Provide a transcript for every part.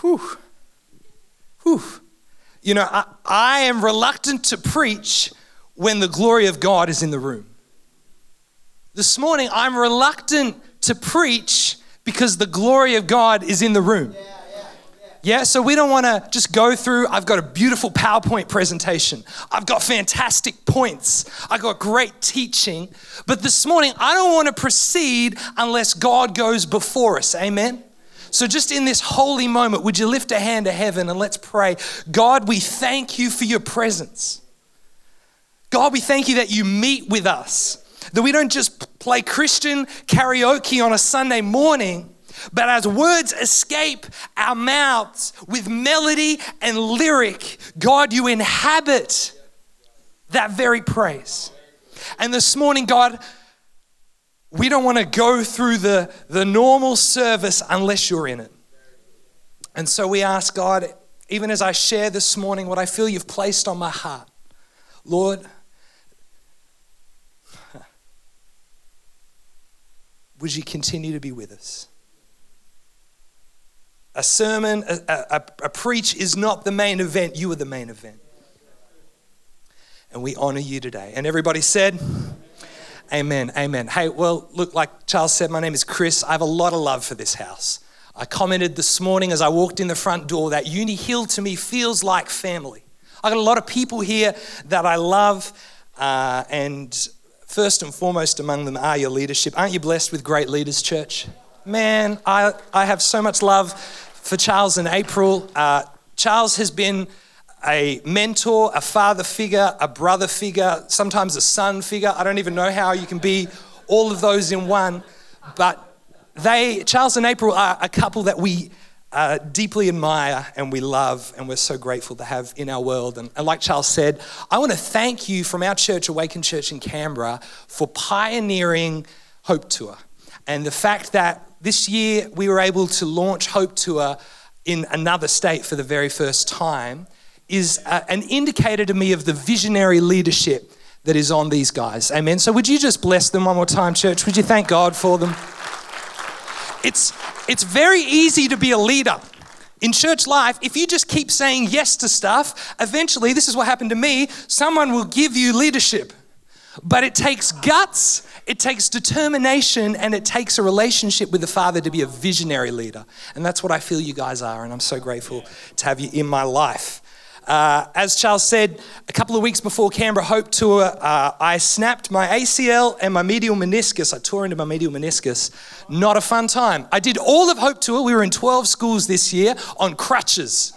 Whew. Whew. You know, I, I am reluctant to preach when the glory of God is in the room. This morning, I'm reluctant to preach because the glory of God is in the room. Yeah, so we don't want to just go through. I've got a beautiful PowerPoint presentation. I've got fantastic points. I've got great teaching. But this morning, I don't want to proceed unless God goes before us. Amen? So, just in this holy moment, would you lift a hand to heaven and let's pray? God, we thank you for your presence. God, we thank you that you meet with us, that we don't just play Christian karaoke on a Sunday morning, but as words escape our mouths with melody and lyric, God, you inhabit that very praise. And this morning, God, we don't want to go through the, the normal service unless you're in it. And so we ask God, even as I share this morning what I feel you've placed on my heart, Lord, would you continue to be with us? A sermon, a, a, a, preach is not the main event, you are the main event. And we honor you today. And everybody said, Amen, amen. Hey, well, look, like Charles said, my name is Chris. I have a lot of love for this house. I commented this morning as I walked in the front door that Uni Hill to me feels like family. I got a lot of people here that I love, uh, and first and foremost among them are your leadership. Aren't you blessed with great leaders, church? Man, I, I have so much love for Charles and April. Uh, Charles has been a mentor, a father figure, a brother figure, sometimes a son figure. I don't even know how you can be all of those in one. But they, Charles and April, are a couple that we uh, deeply admire and we love and we're so grateful to have in our world. And, and like Charles said, I want to thank you from our church, Awaken Church in Canberra, for pioneering Hope Tour. And the fact that this year we were able to launch Hope Tour in another state for the very first time is uh, an indicator to me of the visionary leadership that is on these guys. Amen. So would you just bless them one more time, church? Would you thank God for them? It's it's very easy to be a leader. In church life, if you just keep saying yes to stuff, eventually, this is what happened to me, someone will give you leadership. But it takes guts, it takes determination, and it takes a relationship with the Father to be a visionary leader. And that's what I feel you guys are, and I'm so grateful to have you in my life. Uh, as Charles said, a couple of weeks before Canberra Hope Tour, uh, I snapped my ACL and my medial meniscus. I tore into my medial meniscus. Not a fun time. I did all of Hope Tour. We were in 12 schools this year on crutches.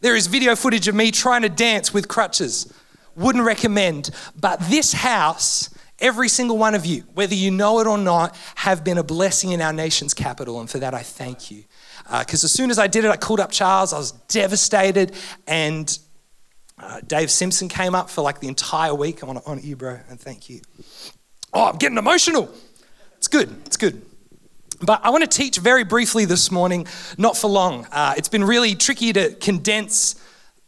There is video footage of me trying to dance with crutches. Wouldn't recommend. But this house, every single one of you, whether you know it or not, have been a blessing in our nation's capital. And for that, I thank you because uh, as soon as I did it, I called up Charles. I was devastated, and uh, Dave Simpson came up for like the entire week. I want to honor you, bro, and thank you. Oh, I'm getting emotional. It's good. It's good. But I want to teach very briefly this morning, not for long. Uh, it's been really tricky to condense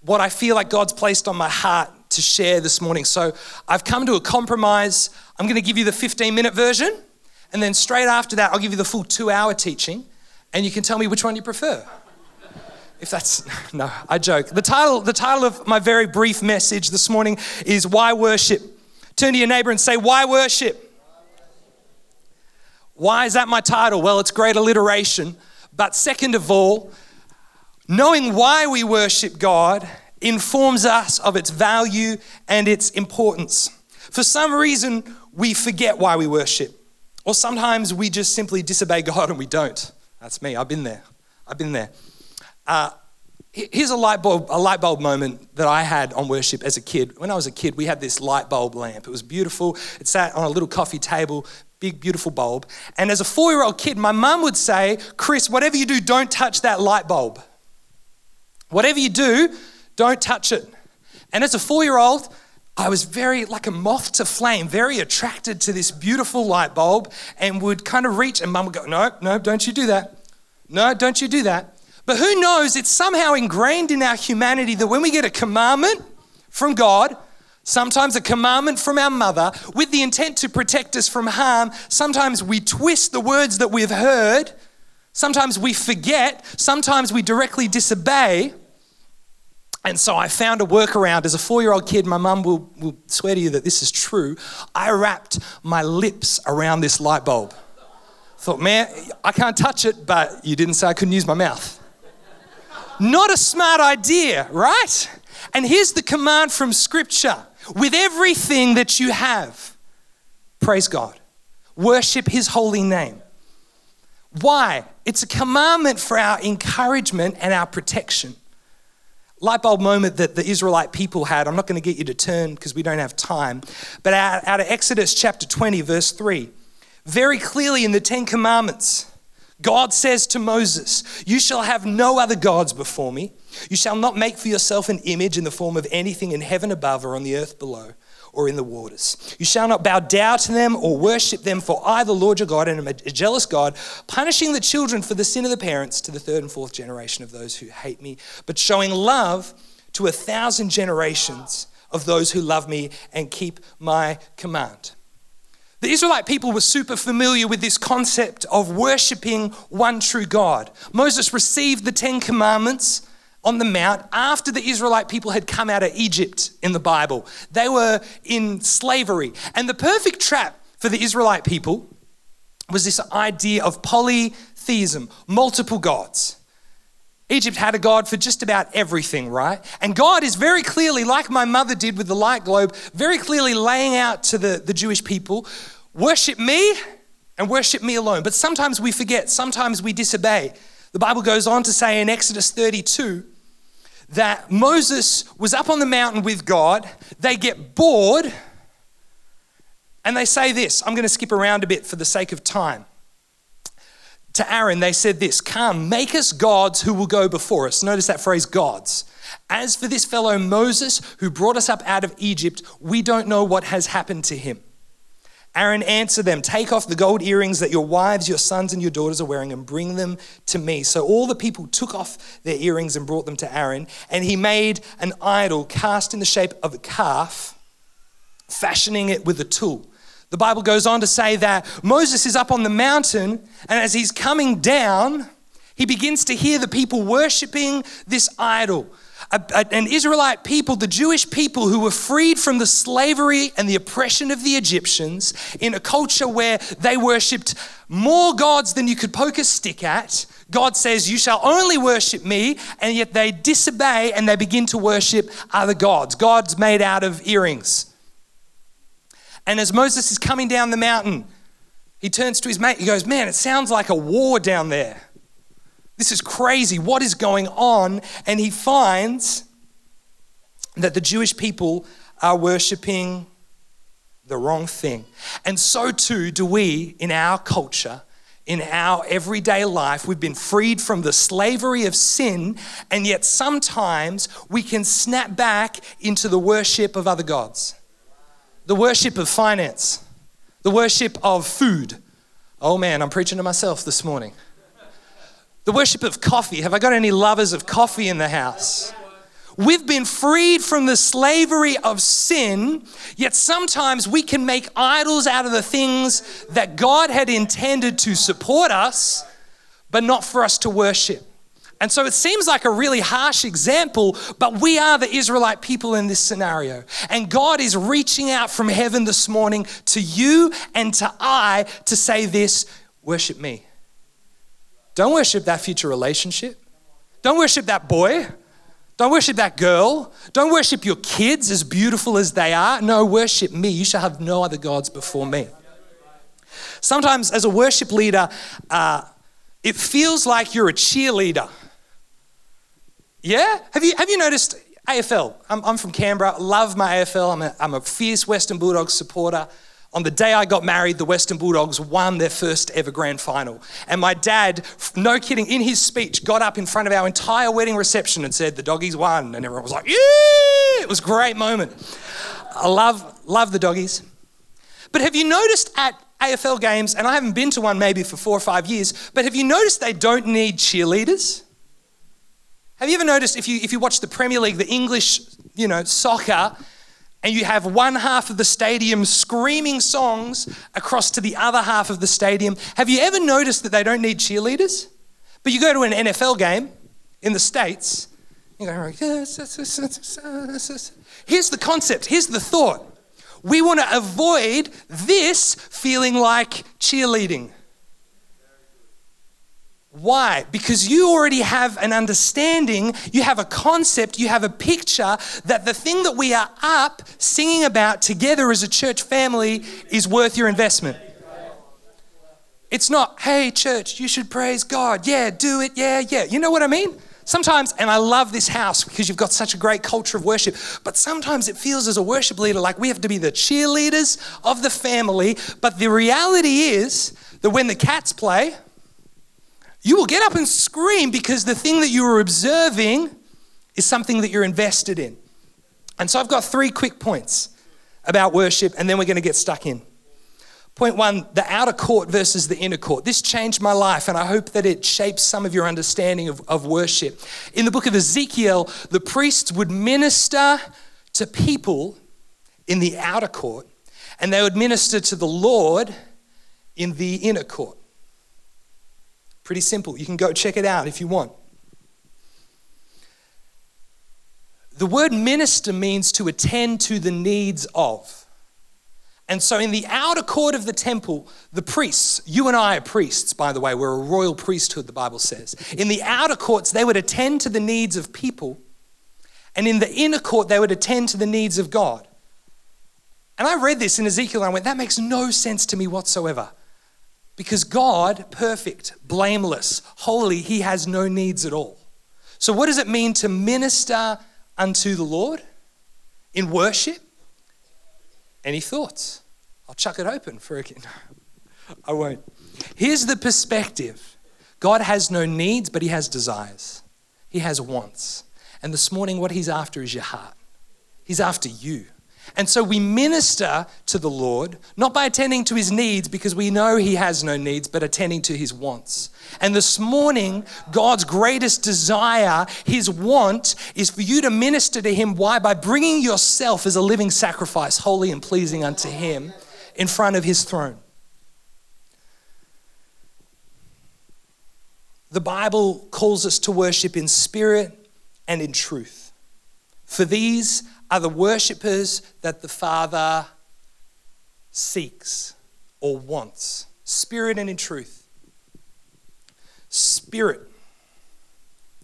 what I feel like God's placed on my heart to share this morning. So I've come to a compromise. I'm going to give you the 15 minute version, and then straight after that, I'll give you the full two hour teaching and you can tell me which one you prefer. If that's no, I joke. The title, the title of my very brief message this morning is Why Worship? Turn to your neighbor and say, Why worship? Why is that my title? Well, it's great alliteration. But second of all, knowing why we worship God informs us of its value and its importance. For some reason, we forget why we worship, or sometimes we just simply disobey God and we don't. That's me. I've been there. I've been there. Uh, here's a light bulb, a light bulb moment that I had on worship as a kid. When I was a kid, we had this light bulb lamp. It was beautiful. It sat on a little coffee table, big, beautiful bulb. And as a four-year-old kid, my mum would say, "Chris, whatever you do, don't touch that light bulb. Whatever you do, don't touch it." And as a four-year-old, I was very like a moth to flame, very attracted to this beautiful light bulb and would kind of reach, and mum would go, No, no, don't you do that. No, don't you do that. But who knows, it's somehow ingrained in our humanity that when we get a commandment from God, sometimes a commandment from our mother, with the intent to protect us from harm, sometimes we twist the words that we've heard Sometimes we forget. Sometimes we directly disobey. And so I found a workaround. As a four year old kid, my mum will, will swear to you that this is true. I wrapped my lips around this light bulb. Thought, man, I can't touch it, but you didn't say I couldn't use my mouth. Not a smart idea, right? And here's the command from Scripture with everything that you have, praise God, worship His holy name. Why? It's a commandment for our encouragement and our protection. Light bulb moment that the Israelite people had. I'm not going to get you to turn because we don't have time. But out, of Exodus chapter 20, verse 3, very clearly in the Ten Commandments, God says to Moses, You shall have no other gods before me. You shall not make for yourself an image in the form of anything in heaven above or on the earth below or in the waters. You shall not bow down to them or worship them, for I, the Lord your God, am a jealous God, punishing the children for the sin of the parents to the third and fourth generation of those who hate me, but showing love to a thousand generations of those who love me and keep my command. The Israelite people were super familiar with this concept of worshiping one true God. Moses received the Ten Commandments on the mount after the Israelite people had come out of Egypt in the Bible. They were in slavery. And the perfect trap for the Israelite people was this idea of polytheism, multiple gods. Egypt had a God for just about everything, right? And God is very clearly, like my mother did with the light globe, very clearly laying out to the, the Jewish people worship me and worship me alone. But sometimes we forget, sometimes we disobey. The Bible goes on to say in Exodus 32 that Moses was up on the mountain with God. They get bored and they say this. I'm going to skip around a bit for the sake of time. To Aaron, they said this Come, make us gods who will go before us. Notice that phrase, gods. As for this fellow Moses who brought us up out of Egypt, we don't know what has happened to him. Aaron answered them, Take off the gold earrings that your wives, your sons, and your daughters are wearing and bring them to me. So all the people took off their earrings and brought them to Aaron, and he made an idol cast in the shape of a calf, fashioning it with a tool. The Bible goes on to say that Moses is up on the mountain, and as he's coming down, he begins to hear the people worshiping this idol a, a, an Israelite people, the Jewish people who were freed from the slavery and the oppression of the Egyptians in a culture where they worshipped more gods than you could poke a stick at. God says, You shall only worship me, and yet they disobey and they begin to worship other gods, gods made out of earrings. And as Moses is coming down the mountain, he turns to his mate, he goes, Man, it sounds like a war down there. This is crazy. What is going on? And he finds that the Jewish people are worshiping the wrong thing. And so too do we in our culture, in our everyday life. We've been freed from the slavery of sin, and yet sometimes we can snap back into the worship of other gods, the worship of finance, the worship of food. Oh man, I'm preaching to myself this morning. The worship of coffee. Have I got any lovers of coffee in the house? We've been freed from the slavery of sin, yet sometimes we can make idols out of the things that God had intended to support us, but not for us to worship. And so it seems like a really harsh example, but we are the Israelite people in this scenario. And God is reaching out from heaven this morning to you and to I to say this worship me. Don't worship that future relationship. Don't worship that boy. Don't worship that girl. Don't worship your kids as beautiful as they are. No, worship me. You shall have no other gods before me. Sometimes, as a worship leader, uh, it feels like you're a cheerleader. Yeah? Have you, have you noticed AFL? I'm, I'm from Canberra, love my AFL. I'm a, I'm a fierce Western Bulldogs supporter. On the day I got married, the Western Bulldogs won their first ever grand final. And my dad, no kidding, in his speech, got up in front of our entire wedding reception and said, The doggies won. And everyone was like, Yeah! It was a great moment. I love, love the doggies. But have you noticed at AFL games, and I haven't been to one maybe for four or five years, but have you noticed they don't need cheerleaders? Have you ever noticed if you, if you watch the Premier League, the English, you know, soccer, and you have one half of the stadium screaming songs across to the other half of the stadium. Have you ever noticed that they don't need cheerleaders? But you go to an NFL game in the States, you go, here's the concept, here's the thought. We want to avoid this feeling like cheerleading. Why? Because you already have an understanding, you have a concept, you have a picture that the thing that we are up singing about together as a church family is worth your investment. It's not, hey, church, you should praise God. Yeah, do it. Yeah, yeah. You know what I mean? Sometimes, and I love this house because you've got such a great culture of worship, but sometimes it feels as a worship leader like we have to be the cheerleaders of the family. But the reality is that when the cats play, you will get up and scream because the thing that you are observing is something that you're invested in. And so I've got three quick points about worship, and then we're going to get stuck in. Point one the outer court versus the inner court. This changed my life, and I hope that it shapes some of your understanding of, of worship. In the book of Ezekiel, the priests would minister to people in the outer court, and they would minister to the Lord in the inner court. Pretty simple. You can go check it out if you want. The word minister means to attend to the needs of. And so, in the outer court of the temple, the priests, you and I are priests, by the way, we're a royal priesthood, the Bible says. In the outer courts, they would attend to the needs of people. And in the inner court, they would attend to the needs of God. And I read this in Ezekiel and I went, that makes no sense to me whatsoever. Because God, perfect, blameless, holy, he has no needs at all. So, what does it mean to minister unto the Lord in worship? Any thoughts? I'll chuck it open for a kid. I won't. Here's the perspective God has no needs, but he has desires, he has wants. And this morning, what he's after is your heart, he's after you. And so we minister to the Lord, not by attending to his needs because we know he has no needs, but attending to his wants. And this morning, God's greatest desire, his want, is for you to minister to him. Why? By bringing yourself as a living sacrifice, holy and pleasing unto him, in front of his throne. The Bible calls us to worship in spirit and in truth. For these are the worshippers that the Father seeks or wants. Spirit and in truth. Spirit.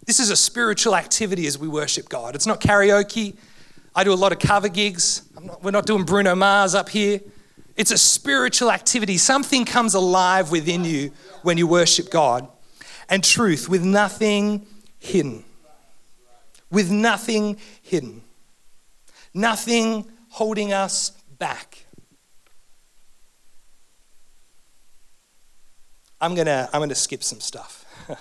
This is a spiritual activity as we worship God. It's not karaoke. I do a lot of cover gigs. Not, we're not doing Bruno Mars up here. It's a spiritual activity. Something comes alive within you when you worship God. And truth with nothing hidden. With nothing hidden nothing holding us back. I'm going to I'm going to skip some stuff.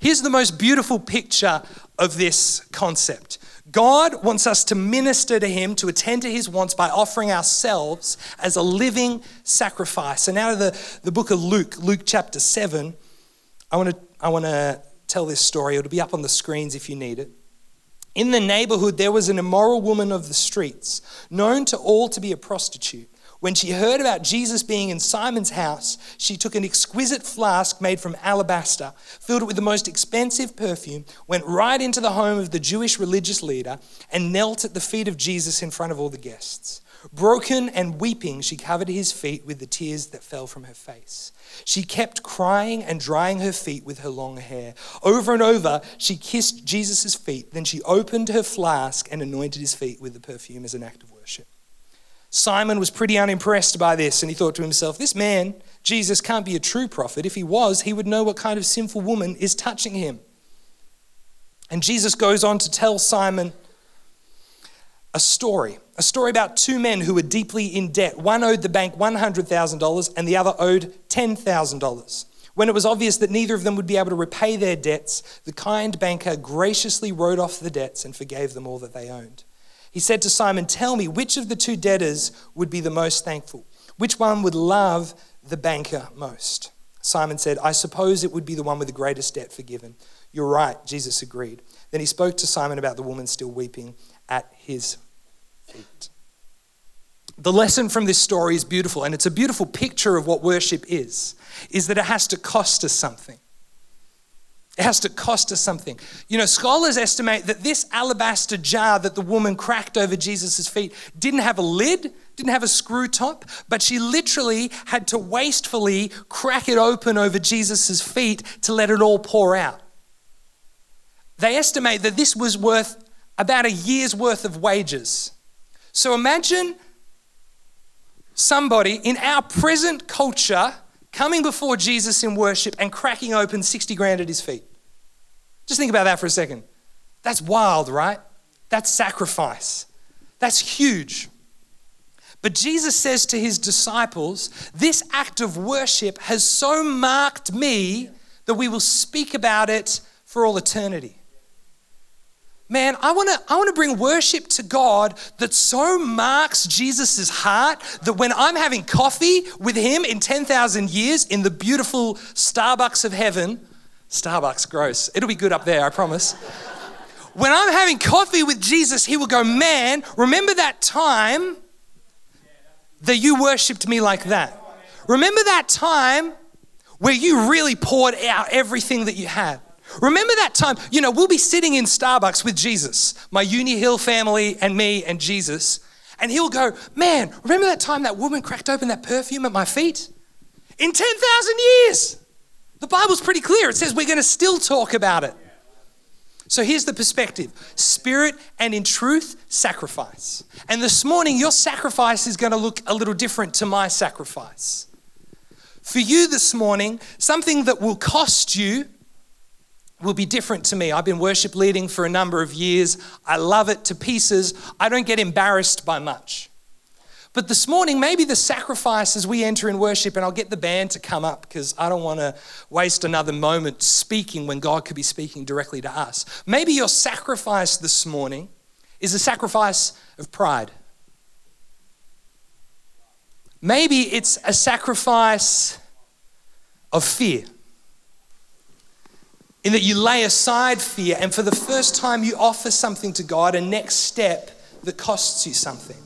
Here's the most beautiful picture of this concept. God wants us to minister to Him, to attend to His wants by offering ourselves as a living sacrifice. And out of the, the book of Luke, Luke chapter 7, I want to I want to tell this story. It'll be up on the screens if you need it. In the neighborhood, there was an immoral woman of the streets, known to all to be a prostitute. When she heard about Jesus being in Simon's house, she took an exquisite flask made from alabaster, filled it with the most expensive perfume, went right into the home of the Jewish religious leader, and knelt at the feet of Jesus in front of all the guests. Broken and weeping, she covered his feet with the tears that fell from her face. She kept crying and drying her feet with her long hair. Over and over, she kissed Jesus' feet. Then she opened her flask and anointed his feet with the perfume as an act of worship. Simon was pretty unimpressed by this, and he thought to himself, This man, Jesus, can't be a true prophet. If he was, he would know what kind of sinful woman is touching him. And Jesus goes on to tell Simon a story a story about two men who were deeply in debt. One owed the bank $100,000 and the other owed $10,000. When it was obvious that neither of them would be able to repay their debts, the kind banker graciously wrote off the debts and forgave them all that they owned. He said to Simon, Tell me, which of the two debtors would be the most thankful? Which one would love the banker most? Simon said, I suppose it would be the one with the greatest debt forgiven. You're right, Jesus agreed. Then he spoke to Simon about the woman still weeping at his. The lesson from this story is beautiful, and it's a beautiful picture of what worship is, is that it has to cost us something. It has to cost us something. You know, scholars estimate that this alabaster jar that the woman cracked over Jesus' feet didn't have a lid, didn't have a screw top, but she literally had to wastefully crack it open over Jesus' feet to let it all pour out. They estimate that this was worth about a year's worth of wages. So imagine somebody in our present culture coming before Jesus in worship and cracking open 60 grand at his feet. Just think about that for a second. That's wild, right? That's sacrifice. That's huge. But Jesus says to his disciples, This act of worship has so marked me that we will speak about it for all eternity. Man, I want to I want to bring worship to God that so marks Jesus' heart that when I'm having coffee with him in 10,000 years in the beautiful Starbucks of heaven, Starbucks gross. It'll be good up there, I promise. when I'm having coffee with Jesus, he will go, "Man, remember that time that you worshiped me like that? Remember that time where you really poured out everything that you had?" Remember that time, you know, we'll be sitting in Starbucks with Jesus, my Uni Hill family and me and Jesus, and he'll go, Man, remember that time that woman cracked open that perfume at my feet? In 10,000 years. The Bible's pretty clear. It says we're going to still talk about it. So here's the perspective spirit and in truth, sacrifice. And this morning, your sacrifice is going to look a little different to my sacrifice. For you this morning, something that will cost you will be different to me. I've been worship leading for a number of years. I love it to pieces. I don't get embarrassed by much. But this morning, maybe the sacrifice as we enter in worship, and I'll get the band to come up because I don't want to waste another moment speaking when God could be speaking directly to us. Maybe your sacrifice this morning is a sacrifice of pride. Maybe it's a sacrifice of fear in that you lay aside fear and for the first time you offer something to God, a next step that costs you something.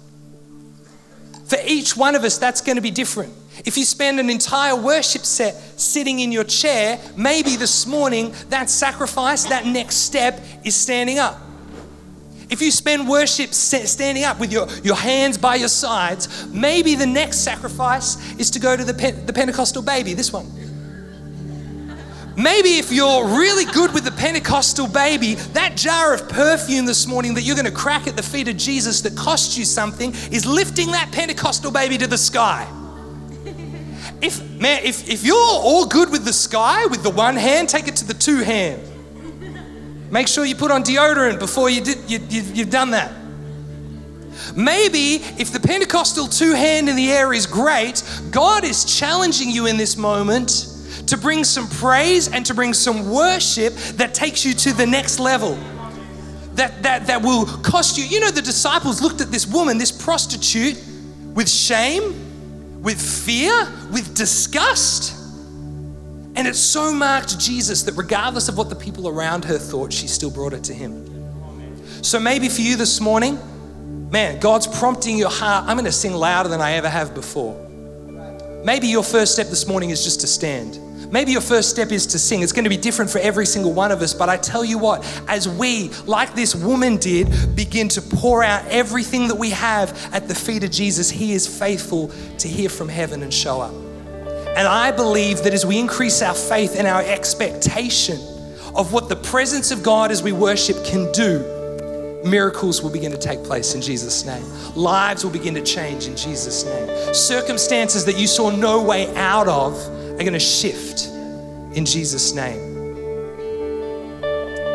For each one of us, that's going to be different. If you spend an entire worship set sitting in your chair, maybe this morning that sacrifice, that next step is standing up. If you spend worship standing up with your, your hands by your sides, maybe the next sacrifice is to go to the, the Pentecostal baby, this one. Maybe if you're really good with the Pentecostal baby, that jar of perfume this morning that you're going to crack at the feet of Jesus that cost you something is lifting that Pentecostal baby to the sky. If man, if, if you're all good with the sky with the one hand, take it to the two hand. Make sure you put on deodorant before you did you, you, you've done that. Maybe if the Pentecostal two hand in the air is great, God is challenging you in this moment to bring some praise and to bring some worship that takes you to the next level. That, that, that will cost you. You know, the disciples looked at this woman, this prostitute, with shame, with fear, with disgust. And it so marked Jesus that regardless of what the people around her thought, she still brought it to him. So maybe for you this morning, man, God's prompting your heart. I'm going to sing louder than I ever have before. Maybe your first step this morning is just to stand. Maybe your first step is to sing. It's going to be different for every single one of us, but I tell you what, as we, like this woman did, begin to pour out everything that we have at the feet of Jesus, He is faithful to hear from heaven and show up. And I believe that as we increase our faith and our expectation of what the presence of God as we worship can do, miracles will begin to take place in Jesus' name. Lives will begin to change in Jesus' name. Circumstances that you saw no way out of are going to shift in Jesus' name.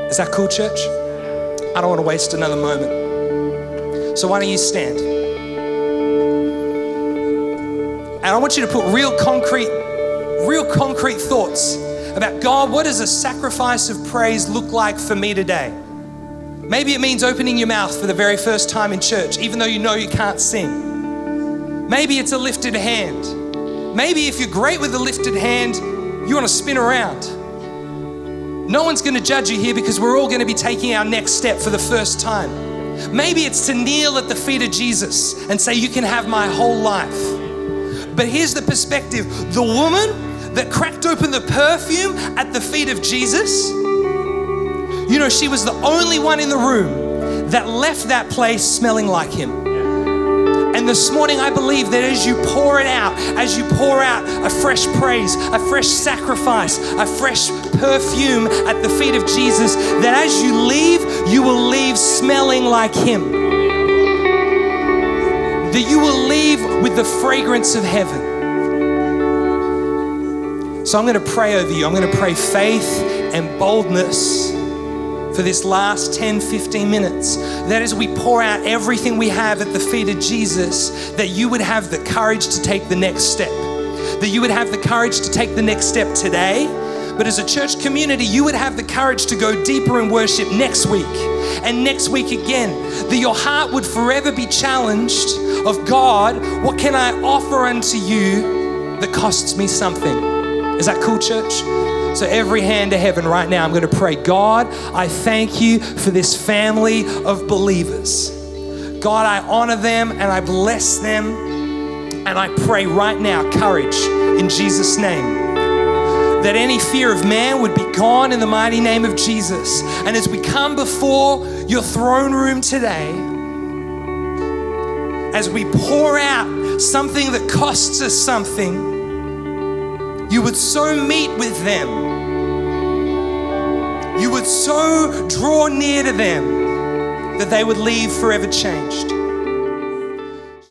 Is that cool, church? I don't want to waste another moment. So, why don't you stand? And I want you to put real concrete, real concrete thoughts about God, what does a sacrifice of praise look like for me today? Maybe it means opening your mouth for the very first time in church, even though you know you can't sing. Maybe it's a lifted hand. Maybe if you're great with a lifted hand, you want to spin around. No one's going to judge you here because we're all going to be taking our next step for the first time. Maybe it's to kneel at the feet of Jesus and say, You can have my whole life. But here's the perspective the woman that cracked open the perfume at the feet of Jesus You know, she was the only one in the room that left that place smelling like him. And this morning, I believe that as you pour it out, as you pour out a fresh praise, a fresh sacrifice, a fresh perfume at the feet of Jesus, that as you leave, you will leave smelling like Him. That you will leave with the fragrance of heaven. So I'm going to pray over you. I'm going to pray faith and boldness for this last 10, 15 minutes. That as we pour out everything we have at the feet of Jesus, that you would have the courage to take the next step. That you would have the courage to take the next step today. But as a church community, you would have the courage to go deeper in worship next week and next week again. That your heart would forever be challenged of God, what can I offer unto you that costs me something? Is that cool, church? So, every hand to heaven right now, I'm going to pray. God, I thank you for this family of believers. God, I honor them and I bless them. And I pray right now, courage in Jesus' name. That any fear of man would be gone in the mighty name of Jesus. And as we come before your throne room today, as we pour out something that costs us something, you would so meet with them. You would so draw near to them that they would leave forever changed.